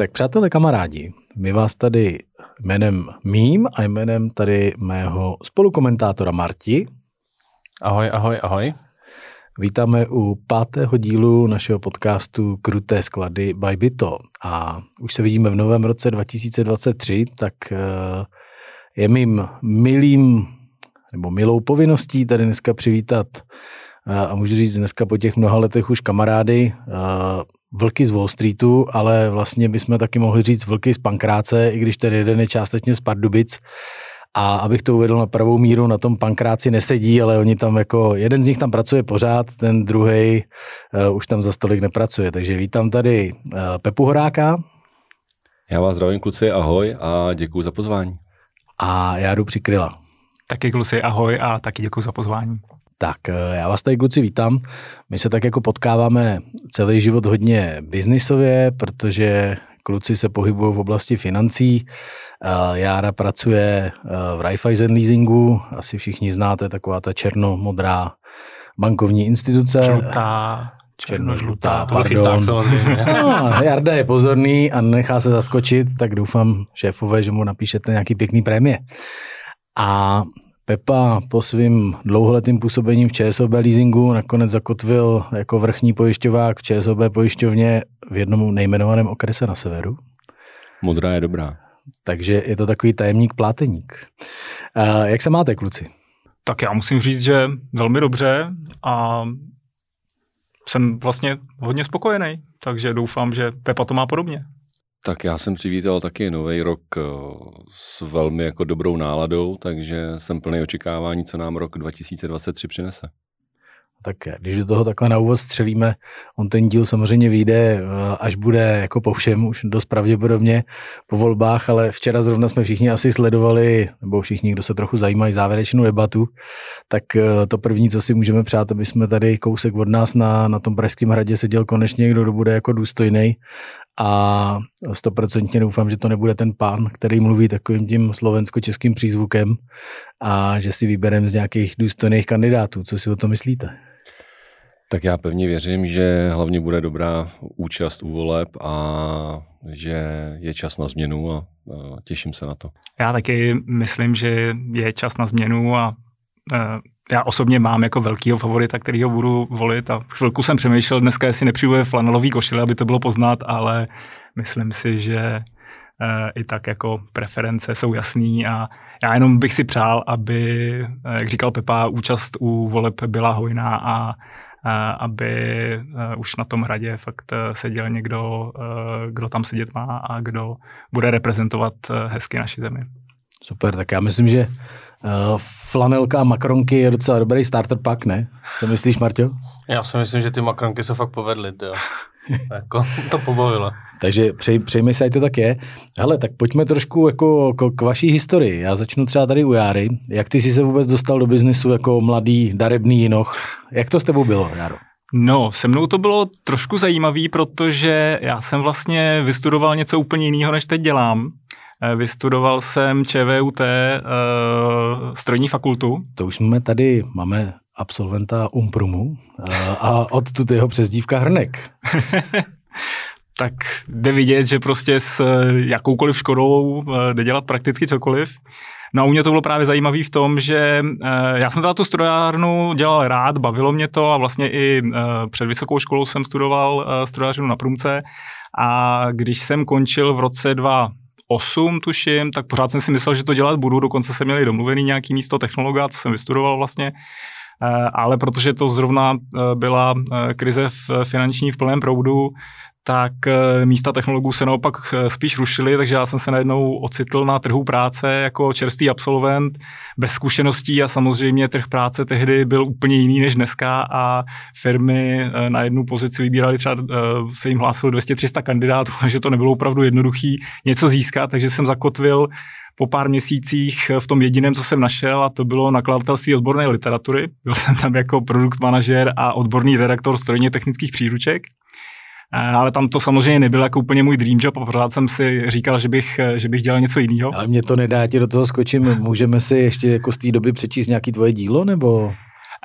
Tak přátelé, kamarádi, my vás tady jménem mým a jménem tady mého spolukomentátora Marti. Ahoj, ahoj, ahoj. Vítáme u pátého dílu našeho podcastu Kruté sklady by Byto. A už se vidíme v novém roce 2023, tak eh, je mým milým nebo milou povinností tady dneska přivítat eh, a můžu říct dneska po těch mnoha letech už kamarády, eh, vlky z Wall Streetu, ale vlastně bychom taky mohli říct vlky z Pankráce, i když ten jeden je částečně z Pardubic. A abych to uvedl na pravou míru, na tom pankráci nesedí, ale oni tam jako, jeden z nich tam pracuje pořád, ten druhý uh, už tam za stolik nepracuje. Takže vítám tady uh, Pepu Horáka. Já vás zdravím kluci, ahoj a děkuji za pozvání. A já jdu přikryla. Taky kluci, ahoj a taky děkuji za pozvání. Tak eh, já vás tady kluci vítám. My se tak jako potkáváme celý život hodně biznisově, protože kluci se pohybují v oblasti financí. Eh, Jára pracuje eh, v Raiffeisen leasingu, asi všichni znáte, taková ta černo-modrá bankovní instituce. Žlutá, černožlutá, pardon. No, Jarda je pozorný a nechá se zaskočit, tak doufám, šéfové, že mu napíšete nějaký pěkný prémie. A Pepa po svým dlouholetým působením v ČSOB leasingu nakonec zakotvil jako vrchní pojišťovák v ČSOB pojišťovně v jednom nejmenovaném okrese na severu. Modrá je dobrá. Takže je to takový tajemník pláteník. Jak se máte, kluci? Tak já musím říct, že velmi dobře a jsem vlastně hodně spokojený, takže doufám, že Pepa to má podobně. Tak já jsem přivítal taky nový rok eh, s velmi jako dobrou náladou, takže jsem plný očekávání, co nám rok 2023 přinese. Tak když do toho takhle na úvod střelíme, on ten díl samozřejmě vyjde, eh, až bude jako po všem, už dost pravděpodobně po volbách, ale včera zrovna jsme všichni asi sledovali, nebo všichni, kdo se trochu zajímají, závěrečnou debatu, tak eh, to první, co si můžeme přát, aby jsme tady kousek od nás na, na tom Pražském hradě seděl konečně někdo, kdo bude jako důstojný a stoprocentně doufám, že to nebude ten pán, který mluví takovým tím slovensko-českým přízvukem a že si vybereme z nějakých důstojných kandidátů. Co si o to myslíte? Tak já pevně věřím, že hlavně bude dobrá účast u voleb a že je čas na změnu a těším se na to. Já taky myslím, že je čas na změnu a já osobně mám jako velkýho favorita, který ho budu volit a chvilku jsem přemýšlel dneska, jestli nepřijuje flanelový košile, aby to bylo poznat, ale myslím si, že e, i tak jako preference jsou jasný a já jenom bych si přál, aby, eh, jak říkal Pepa, účast u voleb byla hojná a a aby eh, už na tom hradě fakt seděl někdo, kdo tam sedět má a kdo bude reprezentovat hezky naši zemi. Super, tak já myslím, že flanelka a makronky je docela dobrý starter pak, ne? Co myslíš, Marťo? Já si myslím, že ty makronky se fakt povedly, jo. jako, to pobavilo. Takže přej, přejmi se, ať to tak je. Hele, tak pojďme trošku jako k, k vaší historii. Já začnu třeba tady u Járy. Jak ty jsi se vůbec dostal do biznisu jako mladý, darebný jinoch? Jak to s tebou bylo, Jaro? No, se mnou to bylo trošku zajímavý, protože já jsem vlastně vystudoval něco úplně jiného, než teď dělám. Eh, vystudoval jsem ČVUT eh, strojní fakultu. To už jsme tady, máme absolventa Umprumu uh, a odtud jeho přezdívka Hrnek. tak jde vidět, že prostě s jakoukoliv škodou jde dělat prakticky cokoliv. No a u mě to bylo právě zajímavé v tom, že já jsem za tu strojárnu dělal rád, bavilo mě to a vlastně i před vysokou školou jsem studoval strojářinu na Průmce a když jsem končil v roce 2 8, tuším, tak pořád jsem si myslel, že to dělat budu, dokonce jsem měli domluvený nějaký místo technologa, co jsem vystudoval vlastně, eh, ale protože to zrovna eh, byla eh, krize finanční v plném proudu, tak eh, místa technologů se naopak eh, spíš rušily, takže já jsem se najednou ocitl na trhu práce jako čerstvý absolvent, bez zkušeností a samozřejmě trh práce tehdy byl úplně jiný než dneska a firmy eh, na jednu pozici vybírali třeba, se jim hlásilo 200-300 kandidátů, takže to nebylo opravdu jednoduchý něco získat, takže jsem zakotvil po pár měsících v tom jediném, co jsem našel, a to bylo nakladatelství odborné literatury. Byl jsem tam jako produkt manažer a odborný redaktor strojně technických příruček. Eh, ale tam to samozřejmě nebyl jako úplně můj dream job a pořád jsem si říkal, že bych, eh, že bych dělal něco jiného. Ale mě to nedá, ti do toho skočím. Můžeme si ještě jako z té doby přečíst nějaký tvoje dílo, nebo?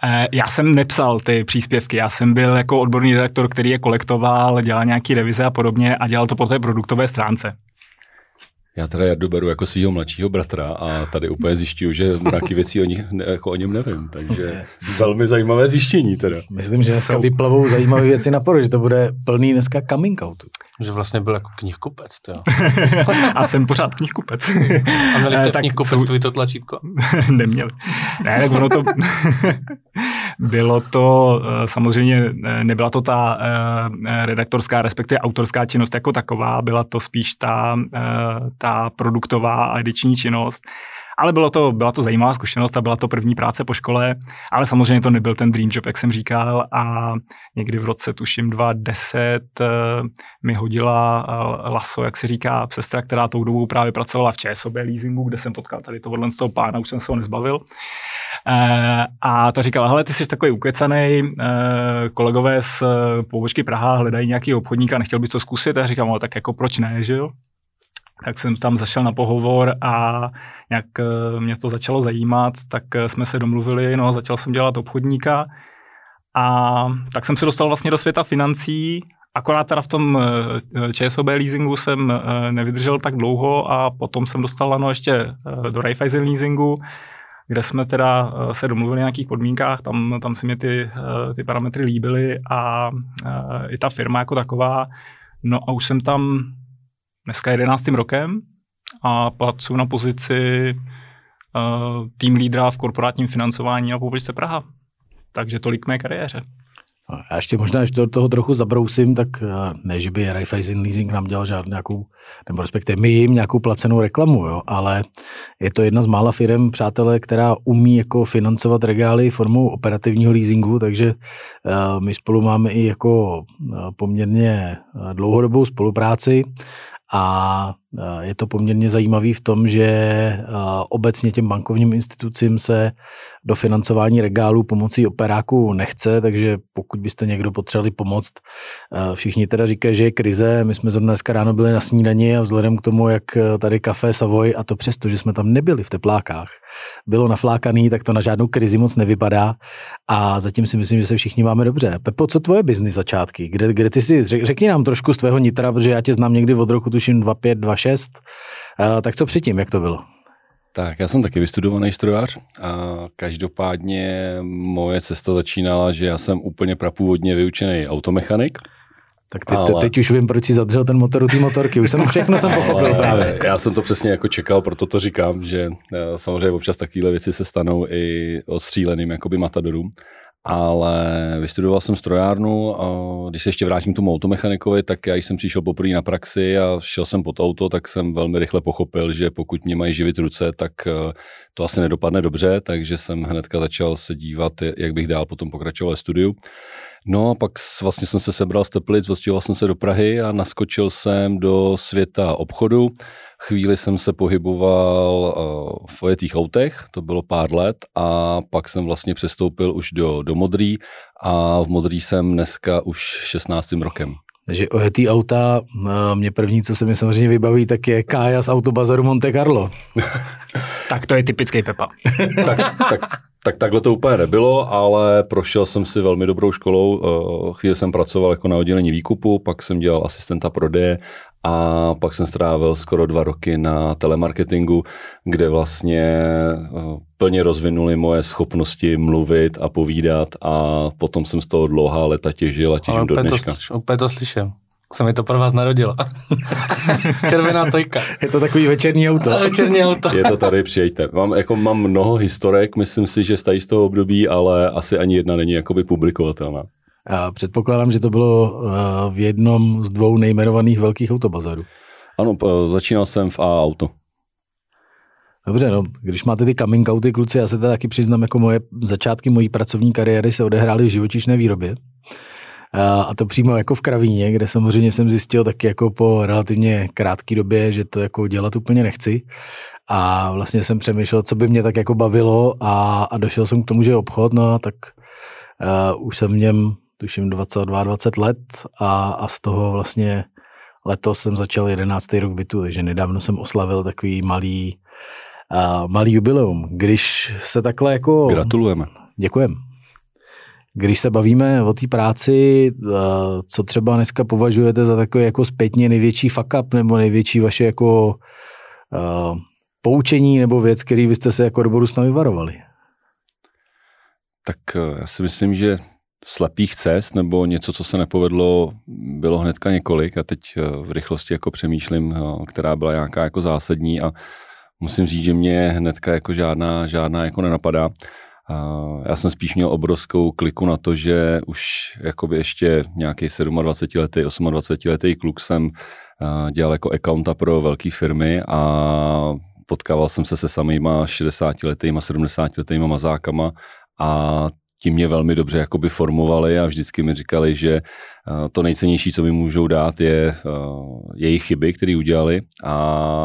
Eh, Já jsem nepsal ty příspěvky, já jsem byl jako odborný redaktor, který je kolektoval, dělal nějaký revize a podobně a dělal to po té produktové stránce. Já teda Jardu beru jako svého mladšího bratra a tady úplně zjišťuju, že mraky věcí o, nich, ne, jako o něm nevím, takže velmi zajímavé zjištění teda. Myslím, že dneska Jsou- vyplavou zajímavé věci na poru, že to bude plný dneska coming outu. Že vlastně byl jako knihkupec, jo. a jsem pořád knihkupec. A měli Eh, jste v tak knihkupectví to tlačítko? Neměli. Ne, tak ono to... bylo to eh, samozřejmě, eh, nebyla to ta eh, redaktorská, respektive autorská činnost jako taková, byla to spíš ta, eh, ta produktová a ediční činnost. Ale bylo to, byla to zajímavá zkušenost a byla to první práce po škole, ale samozřejmě to nebyl ten dream job, jak jsem říkal a někdy v roce, tuším 2010, eh, mi hodila eh, laso, jak se říká, sestra, která tou dobou právě pracovala v ČSOB leasingu, kde jsem potkal tady tohohle z toho pána, už jsem se ho nezbavil. Eh, A ta říkala, hele, ty jsi takový ukecanej, eh, kolegové z pobočky Praha hledají nějaký obchodníka, nechtěl bys to zkusit? A já říkám, no, tak jako proč ne, že jo? Tak jsem tam zašel na pohovor a nějak eh, mě to začalo zajímat, tak eh, jsme se domluvili, no a začal jsem dělat obchodníka a tak jsem se dostal vlastně do světa financí, akorát teda v tom eh, ČSOB leasingu jsem nevydržel tak dlouho a potom jsem dostal ano ještě do Raiffeisen leasingu, kde jsme teda se domluvili na nějakých podmínkách, tam, tam se mi ty, ty parametry líbily a i ta firma jako taková. No a už jsem tam dneska 11. rokem a pracuji na pozici uh, tým lídra v korporátním financování a pobočce Praha. Takže tolik mé kariéře. A já ještě možná, ještě do toho trochu zabrousím, tak eh, ne, že by Raiffeisen Leasing nám dělal žádnou nějakou, nebo respektive my jim nějakou placenou reklamu, jo, ale je to jedna z mála firm, přátelé, která umí jako financovat regály formou operativního leasingu, takže uh, my spolu máme i jako poměrně uh, dlouhodobou spolupráci a eh, je to poměrně zajímavý v tom, že eh, obecně těm bankovním institucím se do financování regálů pomocí operáků nechce, takže pokud byste někdo potřebovali pomoct, eh, všichni teda říkají, že je krize, my jsme zrovna dneska ráno byli na snídani a vzhledem k tomu, jak eh, tady kafe Savoy a to přesto, že jsme tam nebyli v teplákách, bylo naflákaný, tak to na žádnou krizi moc nevypadá a zatím si myslím, že se všichni máme dobře. Pepo, co tvoje biznis začátky? Kde, kde ty si, řek- řekni nám trošku z tvého nitra, protože já tě znám někdy od roku tuším 25, 26, uh, tak co předtím, jak to bylo? Tak, já jsem taky vystudovaný strojař a každopádně moje cesta začínala, že já jsem úplně prapůvodně vyučený automechanik. Tak te, te, teď už vím, proč si zadřel ten motor u té motorky. Už jsem všechno jsem pochopil Ale právě. Já jsem to přesně jako čekal, proto to říkám, že eh, samozřejmě občas takovéhle věci se stanou i odstříleným jakoby matadorům. Ale vystudoval jsem strojárnu a když se ještě vrátím k tomu automechanikovi, tak já jsem přišel poprvé na praxi a šel jsem pod auto, tak jsem velmi rychle pochopil, že pokud mě mají živit ruce, tak eh, to asi nedopadne dobře, takže jsem hnedka začal se dívat, jak bych dál potom pokračoval ve studiu. No a pak vlastně jsem se sebral z Teplic, odstěhoval jsem se do Prahy a naskočil jsem do světa obchodu. Chvíli jsem se pohyboval uh, v ojetých autech, to bylo pár let a pak jsem vlastně přestoupil už do, do Modrý a v Modrý jsem dneska už 16. rokem. Takže ojetý auta, mě první, co se mi samozřejmě vybaví, tak je Kája z autobazaru Monte Carlo. Tak to je typický Pepa. tak, tak, tak takhle to úplně nebylo, ale prošel jsem si velmi dobrou školou. Eh, Chvíli jsem pracoval jako na oddělení výkupu, pak jsem dělal asistenta prodeje a pak jsem strávil skoro dva roky na telemarketingu, kde vlastně eh, plně rozvinuli moje schopnosti mluvit a povídat a potom jsem z toho dlouhá leta těžil a Ale těžím do úplně to, dneška. úplně to slyším. Se mi to pro vás narodilo. Červená tojka. Je to takový večerní auto. Večerní auto. Je to tady, přijďte. Mám, jako, mám mnoho historek, myslím si, že stají z toho období, ale asi ani jedna není jakoby publikovatelná. A předpokládám, že to bylo eh, v jednom z dvou nejmenovaných velkých autobazarů. Ano, p- začínal jsem v A auto. Dobře, no, když máte ty coming outy, kluci, já se teda taky přiznám, jako moje začátky mojí pracovní kariéry se odehrály v živočišné výrobě. A to přímo jako v Kravíně, kde samozřejmě jsem zjistil taky jako po relativně krátké době, že to jako dělat úplně nechci. A vlastně jsem přemýšlel, co by mě tak jako bavilo a, a došel jsem k tomu, že je obchod, no tak uh, už jsem v něm, tuším 22, 20 let a, a z toho vlastně letos jsem začal 11. rok bytu, takže nedávno jsem oslavil takový malý, uh, malý jubileum. Když se takhle jako... Gratulujeme. Děkujem. Když se bavíme o té práci, eh, co třeba dneska považujete za takový jako zpětně největší fuck up nebo největší vaše jako uh, poučení nebo věc, který byste se jako do budoucna vyvarovali? Tak eh, já si myslím, že slepých cest nebo něco, co se nepovedlo, bylo hnedka několik a teď v rychlosti jako přemýšlím, která byla nějaká jako zásadní a musím říct, že mě hnedka jako žádná, žádná jako nenapadá. Já jsem spíš měl obrovskou kliku na to, že už jakoby ještě nějaký 27 letý, 28 letý kluk jsem dělal jako accounta pro velké firmy a potkával jsem se se samýma 60 letýma, 70 letýma mazákama a ti mě velmi dobře jakoby formovali a vždycky mi říkali, že to nejcennější, co mi můžou dát, je jejich chyby, které udělali a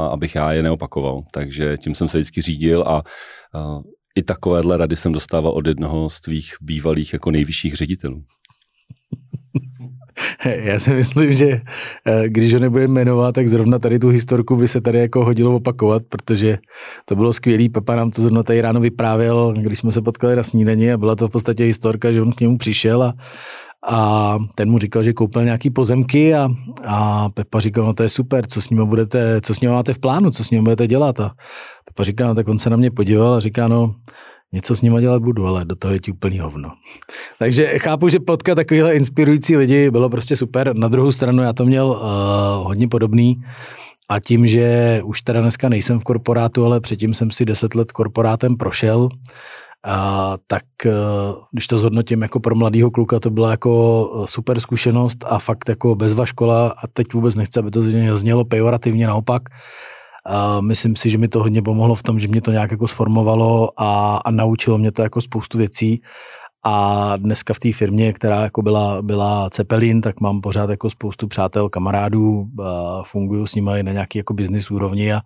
abych já je neopakoval. Takže tím jsem se vždycky řídil a i takovéhle rady jsem dostával od jednoho z tvých bývalých jako nejvyšších ředitelů. Já si myslím, že eh, když ho nebudeme jmenovat, tak zrovna tady tu historku by se tady jako hodilo opakovat, protože to bylo skvělý. Pepa nám to zrovna tady ráno vyprávěl, když jsme se potkali na snídani a byla to v podstatě historka, že on k němu přišel a, a ten mu říkal, že koupil nějaký pozemky a, a Pepa říkal, no to je super, co s ním budete, co s ním máte v plánu, co s ním budete dělat a Pepa říká, no tak on se na mě podíval a říká, no něco s nima dělat budu, ale do toho je ti úplný hovno. Takže chápu, že potkat takovýhle inspirující lidi bylo prostě super. Na druhou stranu já to měl uh, hodně podobný a tím, že už teda dneska nejsem v korporátu, ale předtím jsem si deset let korporátem prošel, a, tak uh, když to zhodnotím jako pro mladého kluka, to byla jako uh, super zkušenost a fakt jako bezva škola a teď vůbec nechci, aby to znělo pejorativně, naopak, a myslím si, že mi to hodně pomohlo v tom, že mě to nějak jako sformovalo a, a naučilo mě to jako spoustu věcí. A dneska v té firmě, která jako byla, byla Cepelin, tak mám pořád jako spoustu přátel, kamarádů, funguju s nimi na nějaký jako business úrovni a,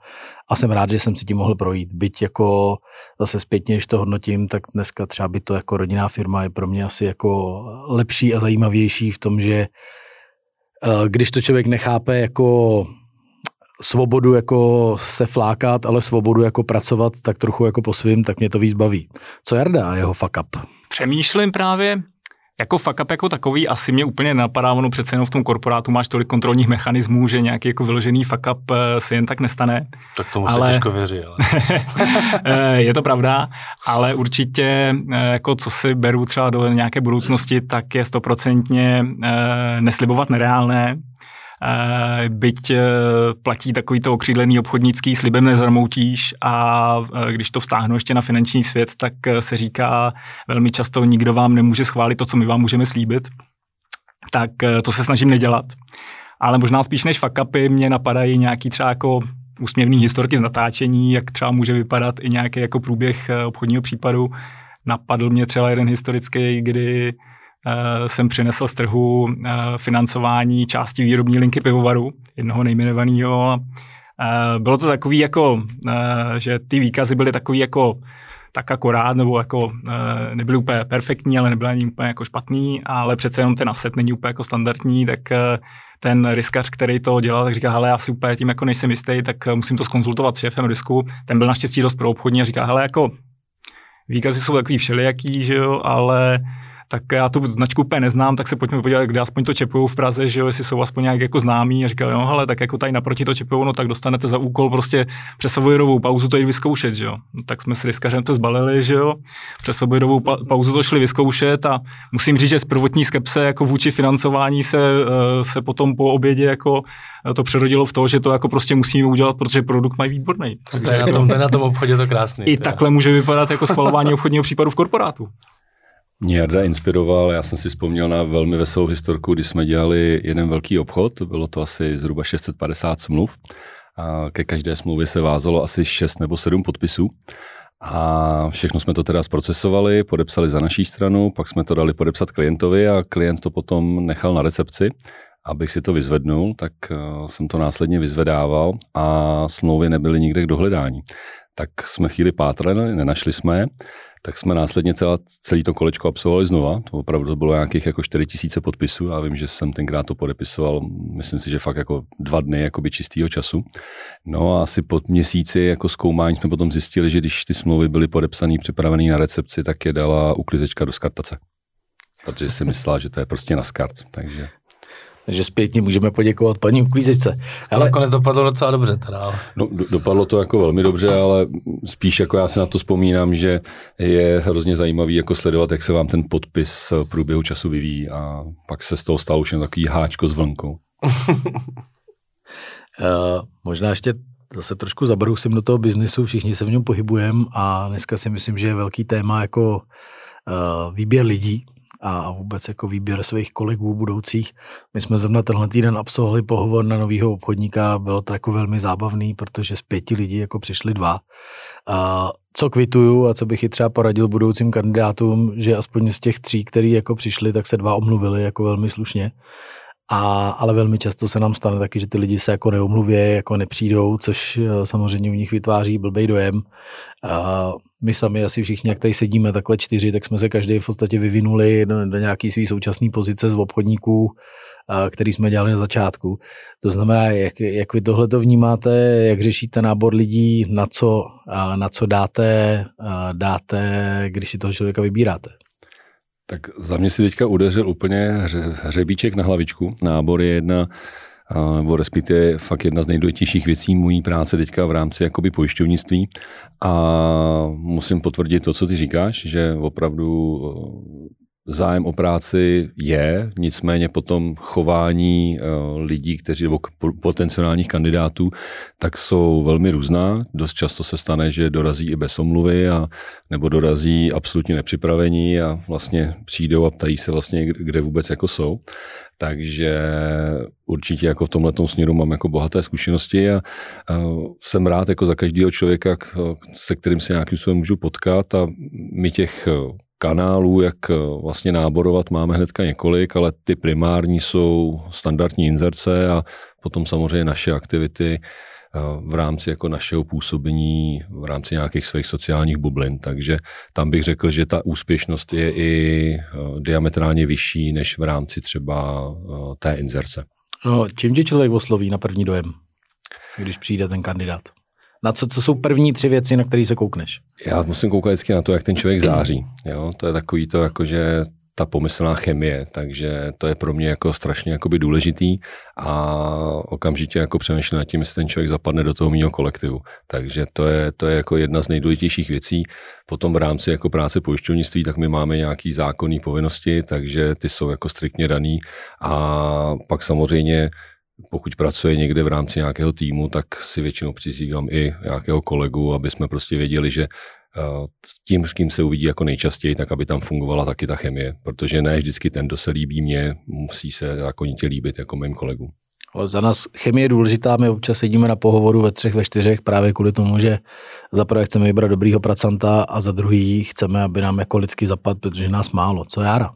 a jsem rád, že jsem si tím mohl projít. Byť jako zase zpětně, když to hodnotím, tak dneska třeba by to jako rodinná firma je pro mě asi jako lepší a zajímavější v tom, že když to člověk nechápe jako svobodu jako se flákat, ale svobodu jako pracovat tak trochu jako po svým, tak mě to víc baví. Co Jarda a jeho fuck up? Přemýšlím právě, jako fuck up jako takový asi mě úplně napadá, ono přece jenom v tom korporátu máš tolik kontrolních mechanismů, že nějaký jako vyložený fuck up eh, se jen tak nestane. Tak tomu ale... se těžko věří, ale. Eh, je to pravda, ale určitě, eh, jako co si beru třeba do nějaké budoucnosti, tak je stoprocentně neslibovat nereálné, byť eh, platí takový to okřídlený obchodnický slibem nezarmoutíš a eh, když to vztáhnu ještě na finanční svět, tak se říká velmi často, nikdo vám nemůže schválit to, co my vám můžeme slíbit. Tak to se snažím nedělat. Ale možná spíš než fuck upy mě napadají nějaký třeba jako úsměvný historky z natáčení, jak třeba může vypadat i nějaký jako průběh obchodního případu. Napadl mě třeba jeden historický, kdy jsem přinesl z trhu eh, financování části výrobní linky pivovaru, jednoho nejmenovaného. Eh, bylo to takový jako, že ty výkazy byly takový jako tak akorát, nebo jako nebyly úplně perfektní, ale nebyly ani úplně jako špatný, ale přece jenom ten aset není úplně jako standardní, tak ten riskař, který to dělal, tak říká, hele, já si úplně tím jako nejsem jistý, tak musím to skonzultovat s šéfem risku. Ten byl naštěstí dost pro obchodní a říká, hele, jako výkazy jsou takový všelijaký, že jo, ale tak já tu značku úplně neznám, tak se pojďme podívat, kde aspoň to čepují v Praze, že jo, jestli jsou aspoň nějak jako známí a říkali, no hele, tak jako tady naproti to čepují, no tak dostanete za úkol prostě přes pauzu to jít vyzkoušet, že jo. No, tak jsme s riskařem to zbalili, že jo, přes pa- pauzu to šli vyzkoušet a musím říct, že z prvotní skepse jako vůči financování se, eh, se potom po obědě jako to přerodilo v to, že to jako prostě musíme udělat, protože produkt mají výborný. To je na tom, to je na tom obchodě to krásný. I takhle může vypadat jako schvalování obchodního případu v korporátu. Mě Jarda inspiroval, já jsem si vzpomněl na velmi veselou historku, kdy jsme dělali jeden velký obchod, bylo to asi zhruba 650 smluv a ke každé smlouvě se vázalo asi 6 nebo 7 podpisů. A všechno jsme to teda zprocesovali, podepsali za naší stranu, pak jsme to dali podepsat klientovi a klient to potom nechal na recepci. Abych si to vyzvednul, tak eh, jsem to následně vyzvedával a smlouvy nebyly nikde k dohledání. Tak jsme chvíli pátrali, nenašli jsme tak jsme následně celá, celý to kolečko absolvovali znova. To opravdu to bylo nějakých jako 4 tisíce podpisů a vím, že jsem tenkrát to podepisoval, myslím si, že fakt jako dva dny jakoby čistého času. No a asi pod měsíci jako zkoumání jsme potom zjistili, že když ty smlouvy byly podepsané, připravené na recepci, tak je dala uklizečka do skartace. protože si myslela, že to je prostě na skart. Takže takže zpětně můžeme poděkovat paní uklízečce. To ale... nakonec dopadlo docela dobře teda. No, do, dopadlo to jako velmi dobře, ale spíš jako já si na to vzpomínám, že je hrozně zajímavý jako sledovat, jak se vám ten podpis v průběhu času vyvíjí a pak se z toho stalo už jen takový háčko s vlnkou. uh, možná ještě zase trošku zabrousím do toho biznesu, všichni se v něm pohybujeme a dneska si myslím, že je velký téma jako uh, výběr lidí, a vůbec jako výběr svých kolegů budoucích. My jsme zrovna tenhle týden absolvovali pohovor na nového obchodníka, bylo to jako velmi zábavný, protože z pěti lidí jako přišli dva. A co kvituju a co bych i třeba poradil budoucím kandidátům, že aspoň z těch tří, který jako přišli, tak se dva omluvili jako velmi slušně. A, ale velmi často se nám stane taky, že ty lidi se jako neomluví, jako nepřijdou, což eh, samozřejmě u nich vytváří blbej dojem. A my sami asi všichni, jak tady sedíme takhle čtyři, tak jsme se každý v podstatě vyvinuli do, do nějaký svý současné pozice z obchodníků, a, který jsme dělali na začátku. To znamená, jak, jak vy tohle to vnímáte, jak řešíte nábor lidí, na co, a, na co dáte, a, dáte, když si toho člověka vybíráte? Tak za mě si teďka udeřil úplně hře, hřebíček na hlavičku. Nábor je jedna, nebo respektive fakt jedna z nejdůležitějších věcí mojí práce teďka v rámci jakoby pojišťovnictví. A musím potvrdit to, co ty říkáš, že opravdu zájem o práci je, nicméně potom chování eh, lidí, kteří nebo potenciálních kandidátů, tak jsou velmi různá. Dost často se stane, že dorazí i bez omluvy a, nebo dorazí absolutně nepřipravení a vlastně přijdou a ptají se vlastně, kde vůbec jako jsou. Takže určitě jako v tomhle směru mám jako bohaté zkušenosti a, a jsem rád jako za každého člověka, se kterým se nějakým způsobem můžu potkat a my těch kanálů, jak eh, vlastně náborovat, máme hnedka několik, ale ty primární jsou standardní inzerce a potom samozřejmě naše aktivity eh, v rámci jako našeho působení, v rámci nějakých svých sociálních bublin. Takže tam bych řekl, že ta úspěšnost je i eh, diametrálně vyšší než v rámci třeba té inzerce. No, čím tě člověk osloví na první dojem, když přijde ten kandidát? Na co, co jsou první tři věci, na které se koukneš? Já musím koukat vždycky na to, jak ten člověk září. Jo? To je takový to, jako že ta pomyslná chemie, takže to je pro mě jako strašně jakoby důležitý a okamžitě jako přemýšlím nad tím, jestli ten člověk zapadne do toho mého kolektivu. Takže to je, to je jako jedna z nejdůležitějších věcí. Potom v rámci jako práce pojišťovnictví, tak my máme nějaký zákonní povinnosti, takže ty jsou jako striktně daný a pak samozřejmě pokud pracuje někde v rámci nějakého týmu, tak si většinou přizývám i nějakého kolegu, aby jsme prostě věděli, že eh, s tím, s kým se uvidí jako nejčastěji, tak aby tam fungovala taky ta chemie, protože ne vždycky ten, kdo se líbí mně, musí se zákonitě líbit jako mým kolegům. Za nás chemie je důležitá, my občas sedíme na pohovoru ve třech, ve čtyřech právě kvůli tomu, že za prvé chceme vybrat dobrýho pracanta a za druhý chceme, aby nám jako lidsky zapad, protože nás málo. Co Jára?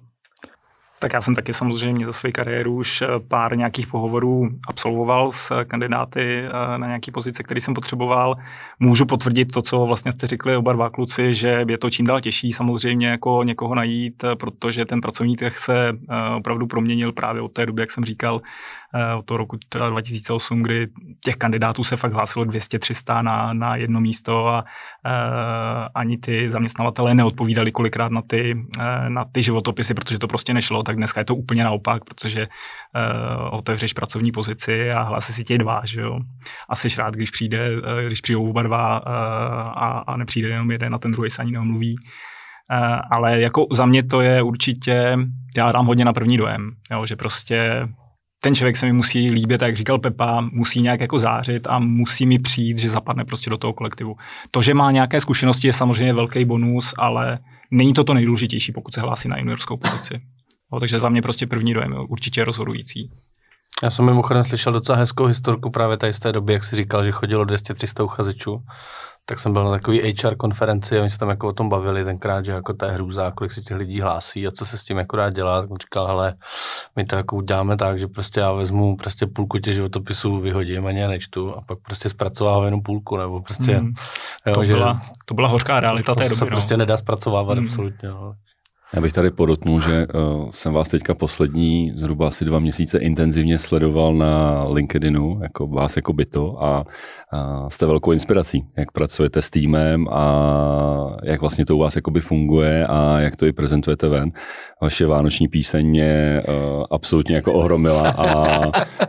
Tak já jsem taky samozřejmě za svou kariéru už eh, pár nějakých pohovorů absolvoval s kandidáty eh, na nějaké pozice, které jsem potřeboval. Můžu potvrdit to, co vlastně jste řekli oba dva kluci, že je to čím dál těžší samozřejmě jako někoho najít, eh, protože ten pracovní trh se opravdu proměnil právě od té doby, jak jsem říkal, Eh, od toho roku 2008, kdy těch kandidátů se fakt hlásilo 200-300 na, na jedno místo a uh, ani ty zaměstnavatelé neodpovídali kolikrát na ty, uh, na ty životopisy, protože to prostě nešlo, tak dneska je to úplně naopak, protože otevřeš pracovní pozici a hlásí si tě dva, že jo. A jsi rád, když přijde, když přijdou oba dva a, a nepřijde jenom jeden a ten druhý se ani neomluví. Ale jako za mě to je určitě, já dám hodně na první dojem, jo, že prostě ten člověk se mi musí líbit, jak říkal Pepa, musí nějak jako zářit a musí mi přijít, že zapadne prostě do toho kolektivu. To, že má nějaké zkušenosti, je samozřejmě velký bonus, ale není to to nejdůležitější, pokud se hlásí na juniorskou pozici. No, takže za mě prostě první dojem je určitě rozhodující. Já jsem mimochodem slyšel docela hezkou historku právě tady z té doby, jak si říkal, že chodilo 200-300 uchazečů tak jsem byl na takové HR konferenci a oni se tam jako o tom bavili tenkrát, že jako to je hrůza, kolik se těch lidí hlásí a co se s tím jako dá dělat. Tak on říkal, hele, my to jako uděláme tak, že prostě já vezmu prostě půlku těch životopisů, vyhodím a nečtu a pak prostě zpracovávám jenom půlku, nebo prostě, mm. jo, to, že, byla, to byla hořká realita to té doby. se no. prostě nedá zpracovávat mm. absolutně. No. Já bych tady podotknul, že uh, jsem vás teďka poslední zhruba asi dva měsíce intenzivně sledoval na LinkedInu, jako vás jako byto a, a jste velkou inspirací, jak pracujete s týmem a jak vlastně to u vás jakoby funguje a jak to i prezentujete ven. Vaše vánoční píseň mě uh, absolutně jako ohromila a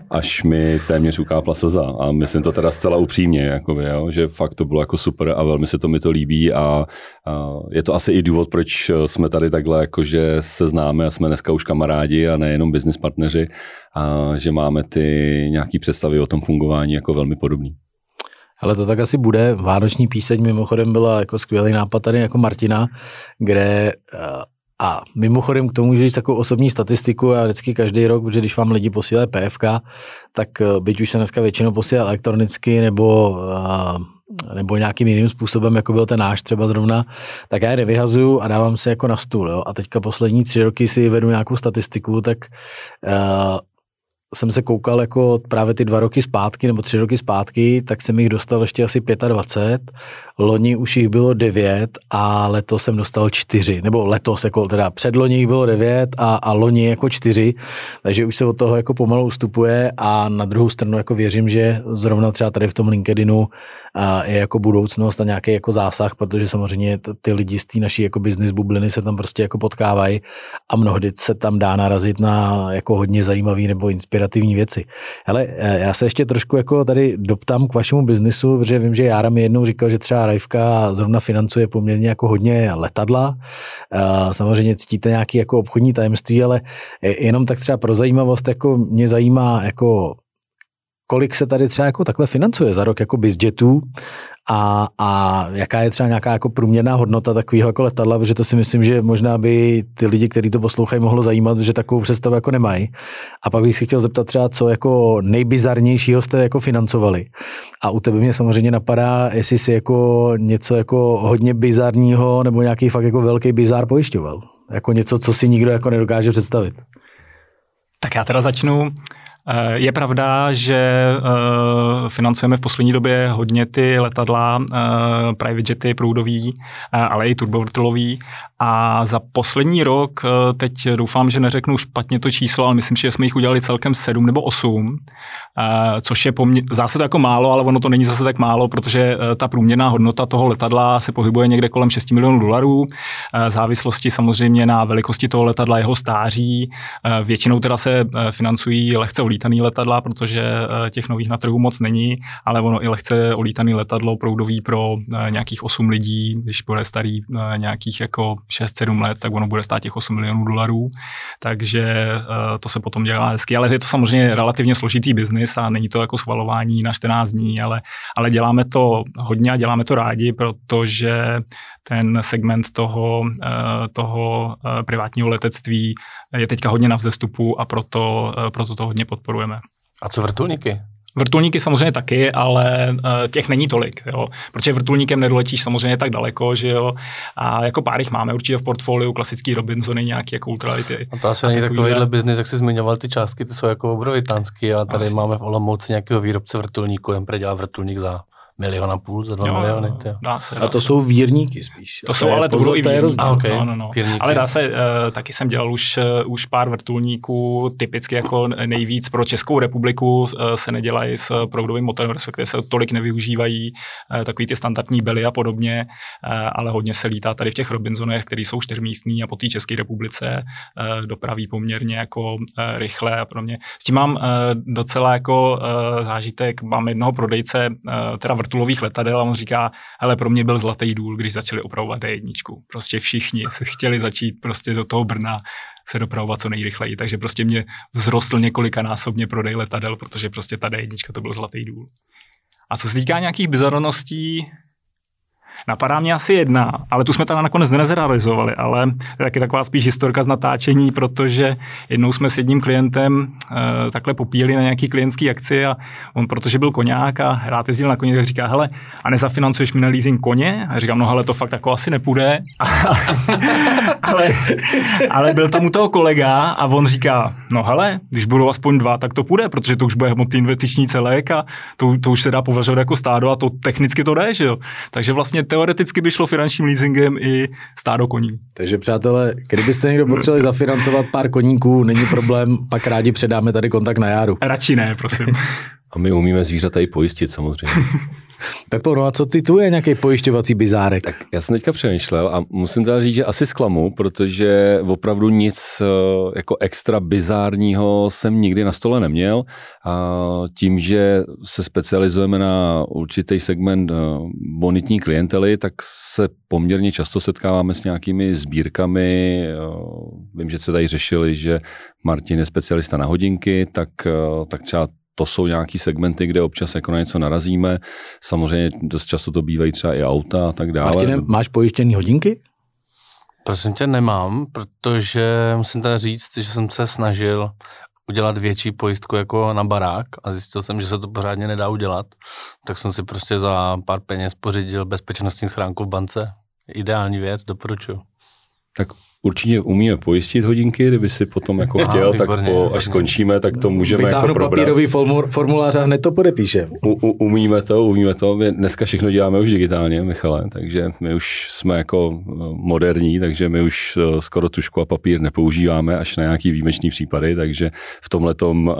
až mi téměř ukápla slza a myslím to teda zcela upřímně, jakoby, jo, že fakt to bylo jako super a velmi se to mi to líbí a, a je to asi i důvod, proč jsme tady takhle takhle, jako že se známe a jsme dneska už kamarádi a nejenom business partneři a že máme ty nějaký představy o tom fungování jako velmi podobný. Ale to tak asi bude. Vánoční píseň mimochodem byla jako skvělý nápad tady jako Martina, kde eh, a mimochodem k tomu můžu říct takovou osobní statistiku a vždycky každý rok, protože když vám lidi posílají PFK, tak eh, byť už se dneska většinou posílá elektronicky nebo, eh, nebo nějakým jiným způsobem, jako byl ten náš třeba zrovna, tak já je nevyhazuju a dávám se jako na stůl. Jo? A teďka poslední tři roky si vedu nějakou statistiku, tak uh, jsem se koukal jako právě ty dva roky zpátky nebo tři roky zpátky, tak jsem jich dostal ještě asi 25. Loni už jich bylo 9 a letos jsem dostal 4. Nebo letos, jako teda předloni jich bylo 9 a, a loni jako 4. Takže už se od toho jako pomalu ustupuje a na druhou stranu jako věřím, že zrovna třeba tady v tom LinkedInu je jako budoucnost a nějaký jako zásah, protože samozřejmě ty lidi z té naší jako business bubliny se tam prostě jako potkávají a mnohdy se tam dá narazit na jako hodně zajímavý nebo inspirativní věci. Ale e, já se ještě trošku jako tady doptám k vašemu biznisu, protože vím, že Jára mi jednou říkal, že třeba Rajvka zrovna financuje poměrně jako hodně letadla. E, samozřejmě ctíte nějaký jako obchodní tajemství, ale jenom tak třeba pro zajímavost, jako mě zajímá jako kolik se tady třeba jako takhle financuje za rok jako bizjetů a, a jaká je třeba nějaká jako průměrná hodnota takového jako letadla, protože to si myslím, že možná by ty lidi, kteří to poslouchají, mohlo zajímat, že takovou představu jako nemají. A pak bych si chtěl zeptat třeba, co jako nejbizarnějšího jste jako financovali. A u tebe mě samozřejmě napadá, jestli si jako něco jako hodně bizarního nebo nějaký fakt jako velký bizar pojišťoval. Jako něco, co si nikdo jako nedokáže představit. Tak já teda začnu. Eh, je pravda, že eh, financujeme v poslední době hodně ty letadla, eh, private jety, proudový, ale i turbovrtulový a za poslední rok, teď doufám, že neřeknu špatně to číslo, ale myslím, že jsme jich udělali celkem sedm nebo osm, což je pomě- zase to jako málo, ale ono to není zase tak málo, protože ta průměrná hodnota toho letadla se pohybuje někde kolem 6 milionů dolarů. V závislosti samozřejmě na velikosti toho letadla, jeho stáří. Většinou teda se financují lehce olítaný letadla, protože eh, těch nových na trhu moc není, ale ono i lehce olítaný letadlo proudový pro eh, nějakých 8 lidí, když bude starý eh, nějakých jako 6-7 let, tak ono bude stát těch 8 milionů dolarů, takže to se potom dělá hezky, ale je to samozřejmě relativně složitý biznis a není to jako schvalování na 14 dní, ale, ale děláme to hodně a děláme to rádi, protože ten segment toho, toho privátního letectví je teďka hodně na vzestupu a proto, eh, proto to hodně podporujeme. A co vrtulníky? Vrtulníky samozřejmě taky, ale uh, těch není tolik, jo. Protože vrtulníkem nedoletíš samozřejmě tak daleko, že jo. A jako pár jich máme určitě v portfoliu, klasický Robinsony, nějaký jako ultrality. A to asi není takovýhle biznis, jak jsi zmiňoval, ty částky, ty jsou jako obrovitánský a tady asi. máme v Olomouci nějakého výrobce vrtulníku, jen dělá vrtulník za milion a půl, za dva jo, miliony. Tě. Dá se, dá a to se. jsou vírníky spíš. To, to jsou, ale to budou i vírníky. A, okay. no, no, no. Ale dá se, uh, taky jsem dělal už, uh, už pár vrtulníků, typicky jako nejvíc pro Českou republiku uh, se nedělají s proudovým motorem, respektive se tolik nevyužívají uh, takový ty standardní bely a podobně, uh, ale hodně se lítá tady v těch Robinsonech, které jsou čtyřmístní a po té České republice uh, dopraví poměrně jako uh, rychle a pro mě. S tím mám uh, docela jako uh, zážitek, mám jednoho prodejce, uh, teda vrtulových letadel a on říká, hele, pro mě byl zlatý důl, když začali opravovat D1. Prostě všichni se chtěli začít prostě do toho Brna se dopravovat co nejrychleji, takže prostě mě vzrostl několikanásobně prodej letadel, protože prostě ta D1 to byl zlatý důl. A co se týká nějakých bizarností, Napadá mě asi jedna, ale tu jsme tam nakonec nezrealizovali, ale to je taky taková spíš historka z natáčení, protože jednou jsme s jedním klientem e, takhle popíjeli na nějaký klientský akci a on, protože byl koňák a rád jezdil na koně, tak říká, hele, a nezafinancuješ mi na leasing koně? A říkám, no hele, to fakt jako asi nepůjde. ale, ale byl tam u toho kolega a on říká, no hele, když budou aspoň dva, tak to půjde, protože to už bude hmotný investiční celek a to, to už se dá považovat jako stádo a to technicky to jde, že jo. Takže vlastně teoreticky by šlo finančním leasingem i stádo koní. Takže přátelé, kdybyste někdo potřebovali zafinancovat pár koníků, není problém, pak rádi předáme tady kontakt na Járu. Radši ne, prosím. A my umíme zvířata i pojistit samozřejmě. Pepo, no a co ty tu je nějaký pojišťovací bizárek? Tak já jsem teďka přemýšlel a musím teda říct, že asi zklamu, protože opravdu nic eh, jako extra bizárního jsem nikdy na stole neměl a tím, že se specializujeme na určitý segment eh, bonitní klientely, tak se poměrně často setkáváme s nějakými sbírkami. Eh, vím, že se tady řešili, že Martin je specialista na hodinky, tak, tak třeba to jsou nějaký segmenty, kde občas jako na něco narazíme. Samozřejmě dost často to bývají třeba i auta a tak dále. Martine, máš pojištěný hodinky? Prosím tě, nemám, protože musím teda říct, že jsem se snažil udělat větší pojistku jako na barák a zjistil jsem, že se to pořádně nedá udělat, tak jsem si prostě za pár peněz pořídil bezpečnostní schránku v bance. Ideální věc, doporučuji. Tak určitě umíme pojistit hodinky, kdyby si potom jako chtěl, Aha, tak po, až skončíme, tak to můžeme Vytáhnu jako probrat. papírový formulář a hned to podepíše. U, u, umíme to, umíme to. My dneska všechno děláme už digitálně, Michale, takže my už jsme jako eh, moderní, takže my už eh, skoro tušku a papír nepoužíváme až na nějaký výjimečný případy, takže v tomhle tom uh,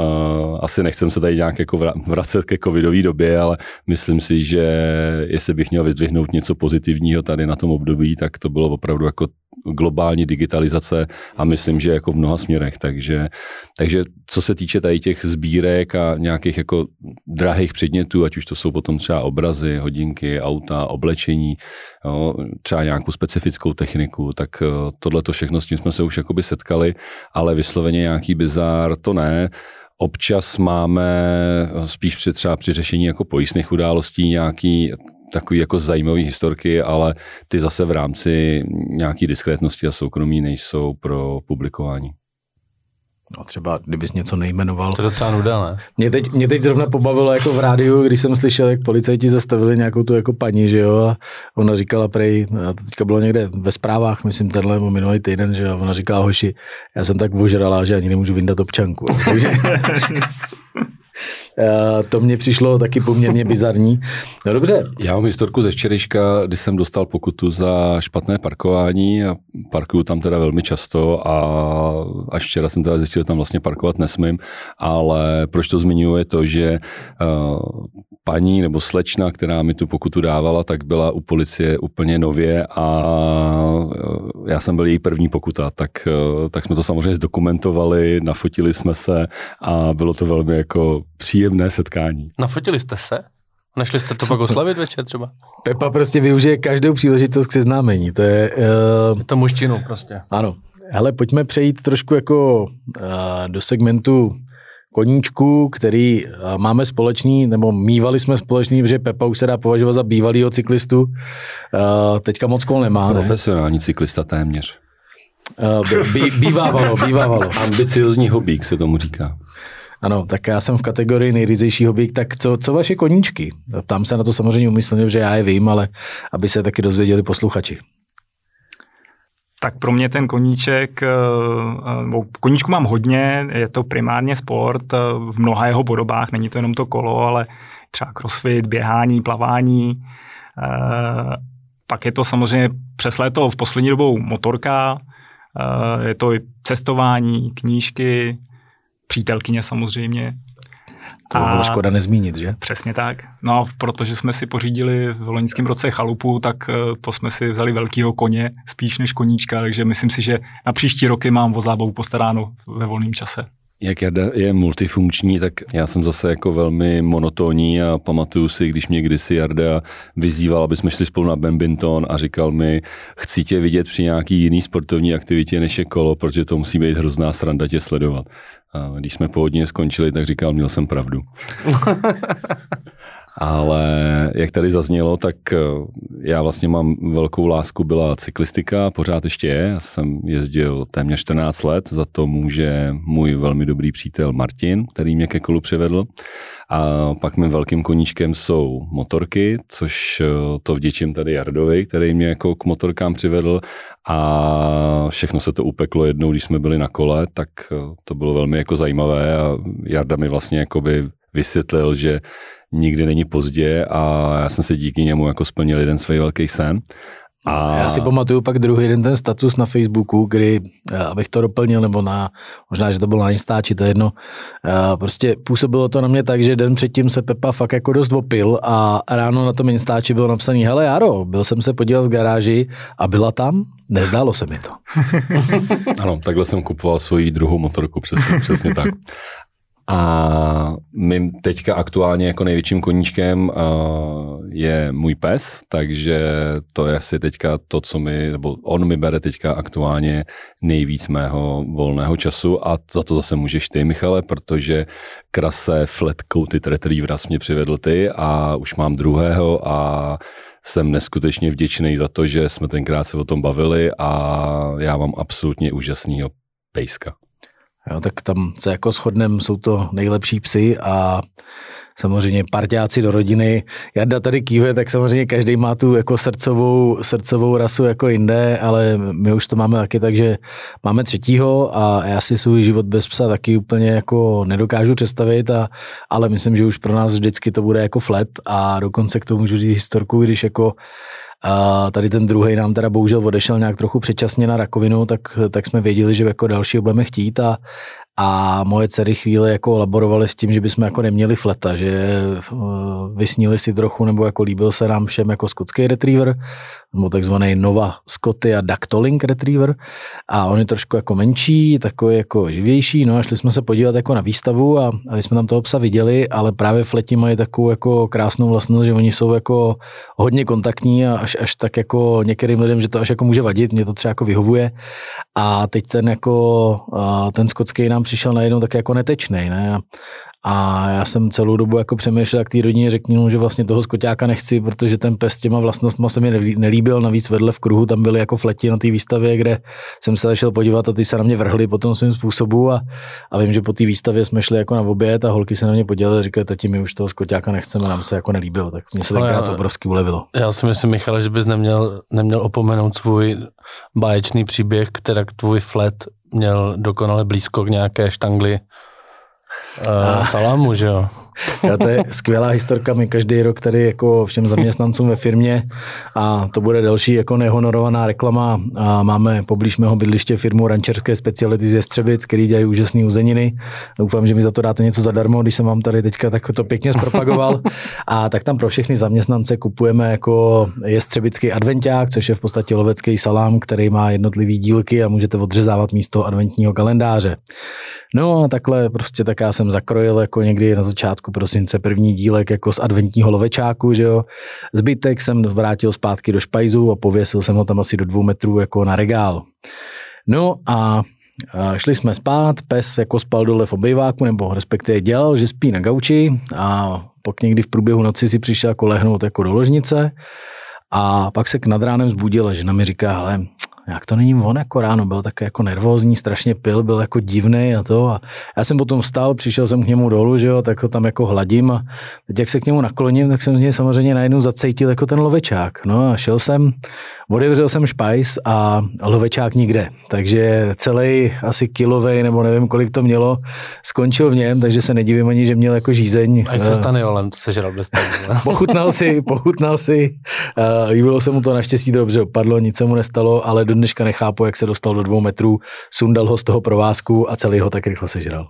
asi nechcem se tady nějak jako vracet ke covidové době, ale myslím si, že jestli bych měl vyzdvihnout něco pozitivního tady na tom období, tak to bylo opravdu jako globální digitalizace a myslím, že jako v mnoha směrech. Takže, takže co se týče tady těch sbírek a nějakých jako drahých předmětů, ať už to jsou potom třeba obrazy, hodinky, auta, oblečení, jo, třeba nějakou specifickou techniku, tak eh, tohle to všechno s tím jsme se už jakoby setkali, ale vysloveně nějaký bizár to ne. Občas máme spíš při třeba při řešení jako pojistných událostí nějaký takový jako zajímavý historky, ale ty zase v rámci nějaký diskrétnosti a soukromí nejsou pro publikování. No třeba, kdybys něco nejmenoval. To je docela nuda, ne? Mě teď, mě teď zrovna pobavilo jako v rádiu, když jsem slyšel, jak policajti zastavili nějakou tu jako paní, že jo, a ona říkala prej, a to teďka bylo někde ve zprávách, myslím tenhle minulý týden, že jo, ona říkala, hoši, já jsem tak ožrala, že ani nemůžu vyndat občanku. Takže to mně přišlo taky poměrně bizarní. No dobře. Já mám historku ze včerejška, kdy jsem dostal pokutu za špatné parkování a parkuju tam teda velmi často a až včera jsem teda zjistil, že tam vlastně parkovat nesmím, ale proč to zmiňuji je to, že uh, paní nebo slečna, která mi tu pokutu dávala, tak byla u policie úplně nově a eh, já jsem byl její první pokuta, tak, tak jsme to samozřejmě zdokumentovali, nafotili jsme se a bylo to velmi jako příjemné setkání. Nafotili jste se? Nešli jste to pak oslavit večer třeba? Pepa prostě využije každou příležitost k seznámení. To je... Uh... Je to muštinu prostě. Ano. Ale pojďme přejít trošku jako uh, do segmentu koníčku, který uh, máme společný, nebo mývali jsme společný, protože Pepa už se dá považovat za bývalýho cyklistu. Uh, teďka moc kol nemá. Profesionální ne? cyklista téměř. Uh, bí, bývávalo, bývávalo. Ambiciozní hobík se tomu říká. Ano, tak já jsem v kategorii nejryzejší hobby, tak co, co vaše koníčky? Tam se na to samozřejmě umyslně, že já je vím, ale aby se taky dozvěděli posluchači. Tak pro mě ten koníček, eh, eh, koníčku mám hodně, je to primárně sport eh, v mnoha jeho podobách, není to jenom to kolo, ale třeba crossfit, běhání, plavání. Pak je to samozřejmě přes léto v poslední dobou motorka, je to i cestování, knížky, přítelkyně samozřejmě. To bylo škoda nezmínit, že? Přesně tak. No a protože jsme si pořídili v loňském roce chalupu, tak eh, to jsme si vzali velkýho koně, spíš než koníčka, takže myslím si, že na příští roky mám o zábavu postaráno ve volném čase. Jak Jarda je multifunkční, tak já jsem zase jako velmi monotónní a pamatuju si, když mě kdysi Jarda vyzýval, aby jsme šli spolu na badminton a říkal mi, chci tě vidět při nějaký jiný sportovní aktivitě než je kolo, protože to musí být hrozná sranda tě sledovat. A když jsme pohodně skončili, tak říkal, měl jsem pravdu. Ale jak tady zaznělo, tak eh, já vlastně mám velkou lásku, byla cyklistika, pořád ještě je. Já jsem jezdil téměř 14 let, za to může můj velmi dobrý přítel Martin, který mě ke kolu přivedl. A pak mým velkým koníčkem jsou motorky, což eh, to vděčím tady Jardovi, který mě jako k motorkám přivedl a všechno se to upeklo jednou, když jsme byli na kole, tak eh, to bylo velmi jako zajímavé a Jarda mi vlastně jakoby vysvětlil, že nikdy není pozdě a já jsem si díky němu jako splnil jeden svůj velký sen. A... Já si pamatuju pak druhý den ten status na Facebooku, kdy, eh, abych to doplnil, nebo na, možná, že to bylo na Instači, to je jedno, eh, prostě působilo to na mě tak, že den předtím se Pepa fakt jako dost opil a ráno na tom Instači bylo napsaný, hele Jaro, byl jsem se podívat v garáži a byla tam, nezdálo se mi to. ano, takhle jsem kupoval svoji druhou motorku, přesně, přesně tak. A mým teďka aktuálně jako největším koníčkem je můj pes, takže to je asi teďka to, co mi, nebo on mi bere teďka aktuálně nejvíc mého volného času a za to zase můžeš ty, Michale, protože krase flat coated retrievera mě přivedl ty a už mám druhého a jsem neskutečně vděčný za to, že jsme tenkrát se o tom bavili a já mám absolutně úžasného pejska. Jo, tak tam se jako shodnem, jsou to nejlepší psy a samozřejmě parťáci do rodiny. Jarda tady kýve, tak samozřejmě každý má tu jako srdcovou, srdcovou rasu jako jinde, ale my už to máme taky tak, že máme třetího a já si svůj život bez psa taky úplně jako nedokážu představit, a, ale myslím, že už pro nás vždycky to bude jako flat a dokonce k tomu můžu říct historku, když jako a tady ten druhý nám teda bohužel odešel nějak trochu předčasně na rakovinu, tak, tak jsme věděli, že jako další budeme chtít a, a moje dcery chvíli jako laborovaly s tím, že bychom jako neměli fleta, že uh, vysnili si trochu, nebo jako líbil se nám všem jako skotský retriever, nebo takzvaný Nova Scotty a Dactolink Retriever. A on je trošku jako menší, takový jako živější, no a šli jsme se podívat jako na výstavu a, a jsme tam toho psa viděli, ale právě fleti mají takovou jako krásnou vlastnost, že oni jsou jako hodně kontaktní a až, až tak jako některým lidem, že to až jako může vadit, mě to třeba jako vyhovuje. A teď ten jako, ten skotský nám přišel najednou tak jako netečný, ne? A já jsem celou dobu jako přemýšlel, jak té rodině řeknu, že vlastně toho skoťáka nechci, protože ten pes s těma vlastnostmi se mi nelíbil. Navíc vedle v kruhu tam byly jako fleti na té výstavě, kde jsem se začal podívat a ty se na mě vrhly po tom svým způsobu. A, a vím, že po té výstavě jsme šli jako na oběd a holky se na mě podělily a říkají, tati, my už toho skoťáka nechceme, nám se jako nelíbil. Tak mě se tenkrát obrovsky ulevilo. Já si myslím, Michal, že bys neměl, neměl opomenout svůj báječný příběh, který tvůj flet měl dokonale blízko k nějaké štangli Uh, salámu, že jo? Ja, to je skvělá historka, my každý rok tady jako všem zaměstnancům ve firmě a to bude další jako nehonorovaná reklama. A máme poblíž mého bydliště firmu rančerské speciality ze Střebic, který dělají úžasné uzeniny. Doufám, že mi za to dáte něco zadarmo, když jsem vám tady teďka tak to pěkně zpropagoval. A tak tam pro všechny zaměstnance kupujeme jako je střebický adventák, což je v podstatě lovecký salám, který má jednotlivý dílky a můžete odřezávat místo adventního kalendáře. No a takhle prostě tak já jsem zakrojil jako někdy na začátku prosince první dílek jako z adventního lovečáku, že jo. Zbytek jsem vrátil zpátky do špajzu a pověsil jsem ho tam asi do dvou metrů jako na regál. No a Šli jsme spát, pes jako spal dole v obejváku, nebo respektive dělal, že spí na gauči a pak někdy v průběhu noci si přišel jako lehnout jako do ložnice a pak se k nad ránem zbudil a žena mi říká, hele, jak to není on jako ráno, byl tak jako nervózní, strašně pil, byl jako divný a to. A já jsem potom vstal, přišel jsem k němu dolů, že jo, tak ho tam jako hladím a teď jak se k němu nakloním, tak jsem z něj samozřejmě najednou zacejtil jako ten lovečák. No a šel jsem, Otevřel jsem špajs a lovečák nikde, takže celý asi kilovej, nebo nevím, kolik to mělo, skončil v něm, takže se nedivím ani, že měl jako žízeň. A se stane olem, to se žral bez pochutnal si, pochutnal si, uh, líbilo se mu to naštěstí dobře, padlo, nic se mu nestalo, ale do dneška nechápu, jak se dostal do dvou metrů, sundal ho z toho provázku a celý ho tak rychle sežral.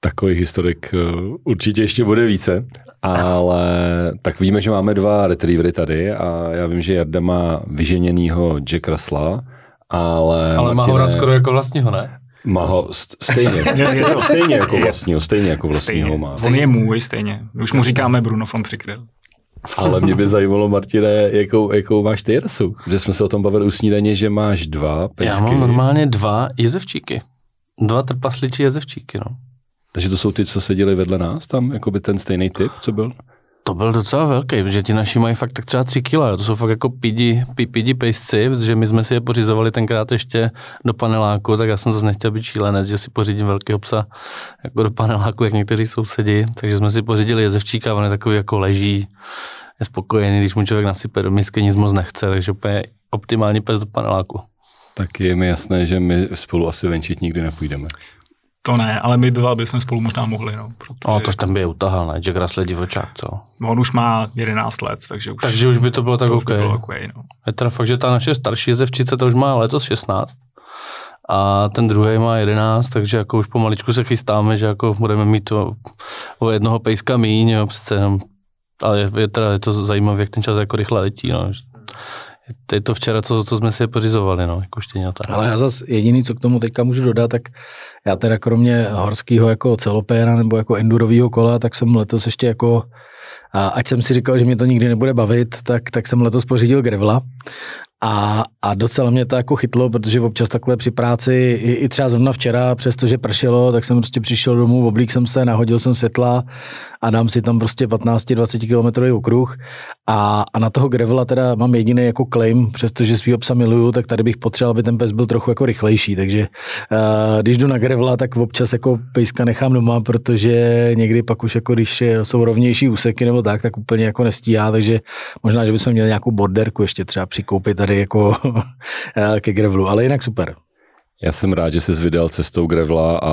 Takový historik eh, určitě ještě bude více, ale tak víme, že máme dva retrievery tady a já vím, že Jarda má vyženěnýho Jack Russella, ale... Ale má ho rád skoro jako vlastního, ne? Má ho stejně, stejně, stejně jako vlastního, stejně jako vlastního stejně. má. On je můj stejně, už mu říkáme Bruno von Přikryl. Ale mě by zajímalo, Martine, jakou, jakou máš ty rasu? Že jsme se o tom bavili u snídaně, že máš dva pejsky. Já mám normálně dva jezevčíky. Dva trpasličí jezevčíky, no. Takže to jsou ty, co seděli vedle nás tam, jako by ten stejný typ, co byl? To byl docela velký, protože ti naši mají fakt tak třeba tři kila, to jsou fakt jako pidi, pidi pejsci, protože my jsme si je pořizovali tenkrát ještě do paneláku, tak já jsem zase nechtěl být šílenec, že si pořídím velkého psa jako do paneláku, jak někteří sousedí, takže jsme si pořídili jezevčíka, on je takový jako leží, je spokojený, když mu člověk nasype do misky, nic moc nechce, takže úplně optimální pes do paneláku. Tak je mi jasné, že my spolu asi venčit nikdy nepůjdeme. To ne, ale my dva bychom spolu možná mohli, no. Protože... No, to ten by je utahal, ne? Jack Russell divočák, co? On už má 11 let, takže už... Takže už by to bylo tak to OK. By bylo okay no. Je teda fakt, že ta naše starší jezevčice, to už má letos 16 a ten druhý má 11, takže jako už pomaličku se chystáme, že jako budeme mít o, o jednoho pejska míň, jo, přece jenom, ale je, je, teda, je to zajímavé, jak ten čas jako rychle letí, no. Je to včera, co, co jsme si pořizovali, no, jako štěňata. Ale já zase jediný, co k tomu teďka můžu dodat, tak já teda kromě horského jako celopéra nebo jako endurového kola, tak jsem letos ještě jako a ať jsem si říkal, že mě to nikdy nebude bavit, tak, tak jsem letos pořídil grevla a, a docela mě to jako chytlo, protože občas takhle při práci, i, i třeba zrovna včera, přestože pršelo, tak jsem prostě přišel domů, oblík jsem se, nahodil jsem světla a dám si tam prostě 15-20 km okruh. A, a na toho grevela teda mám jediný jako claim, přestože svýho psa miluju, tak tady bych potřeboval, aby ten pes byl trochu jako rychlejší, takže uh, když jdu na grevela, tak občas jako pejska nechám doma, protože někdy pak už jako když jsou rovnější úseky nebo tak, tak úplně jako nestíhá, takže možná, že bychom měli nějakou borderku ještě třeba přikoupit tady jako ke grevelu, ale jinak super. Já jsem rád, že jsi vydal cestou grevla a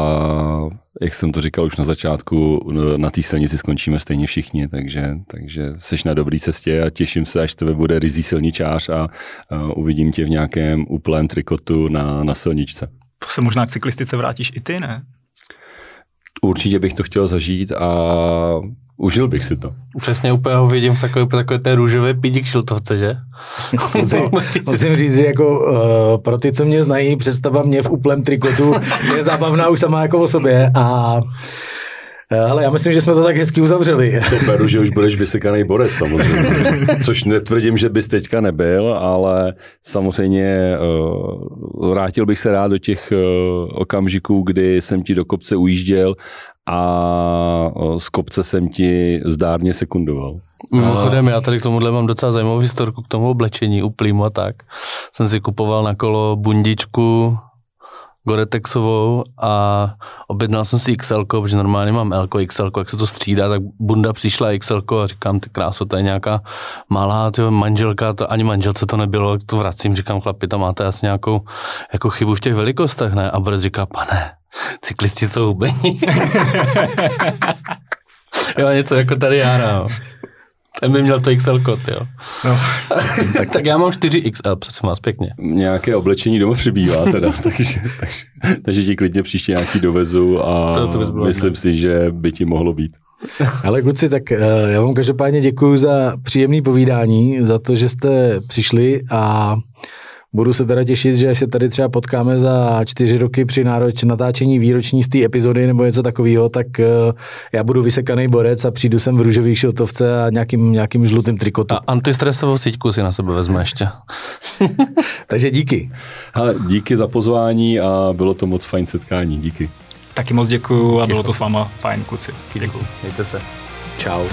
jak jsem to říkal už na začátku, na té silnici skončíme stejně všichni, takže, takže jsi na dobré cestě a těším se, až tebe bude rizí silničář a, a uvidím tě v nějakém úplném trikotu na, na silničce. To se možná k cyklistice vrátíš i ty, ne? Určitě bych to chtěl zažít a Užil bych si to. Přesně úplně ho vidím v takové, takové té růžové pídík šiltovce, že? musím, musím říct, že jako uh, pro ty, co mě znají, představa mě v úplném trikotu je zábavná už sama jako o sobě a ale já myslím, že jsme to tak hezky uzavřeli. To beru, že už budeš vysekaný borec samozřejmě. Což netvrdím, že bys teďka nebyl, ale samozřejmě uh, vrátil bych se rád do těch uh, okamžiků, kdy jsem ti do kopce ujížděl a z kopce jsem ti zdárně sekundoval. Mimochodem, já tady k tomuhle mám docela zajímavou historku k tomu oblečení úplnému a tak. Jsem si kupoval na kolo bundičku Goretexovou a objednal jsem si XL, protože normálně mám L, XL, jak se to střídá, tak bunda přišla XL a říkám, ty kráso, to je nějaká malá tyjo, manželka, to ani manželce to nebylo, to vracím, říkám, chlapi, tam máte asi nějakou jako chybu v těch velikostech, ne? A Brad říká, pane, cyklisti jsou hubení. jo, něco jako tady já, no. Ten by měl to XL kot, jo. No. tak, tak já mám 4XL, přesně vás pěkně. Nějaké oblečení doma přibývá teda, takže, takže, takže ti klidně příště nějaký dovezu a to, to myslím si, že by ti mohlo být. Ale kluci, tak eh, já vám každopádně děkuji za příjemné povídání, za to, že jste přišli a Budu se teda těšit, že se tady třeba potkáme za čtyři roky při nároč natáčení výroční z té epizody nebo něco takového, tak uh, já budu vysekaný borec a přijdu sem v růžový šiltovce a nějakým, nějakým žlutým trikotu. A antistresovou síťku si na sebe vezme ještě. Takže díky. Hele, díky za pozvání a bylo to moc fajn setkání. Díky. Taky moc děkuju a bylo to s váma fajn, kluci. Děkuju. Mějte se. Ciao.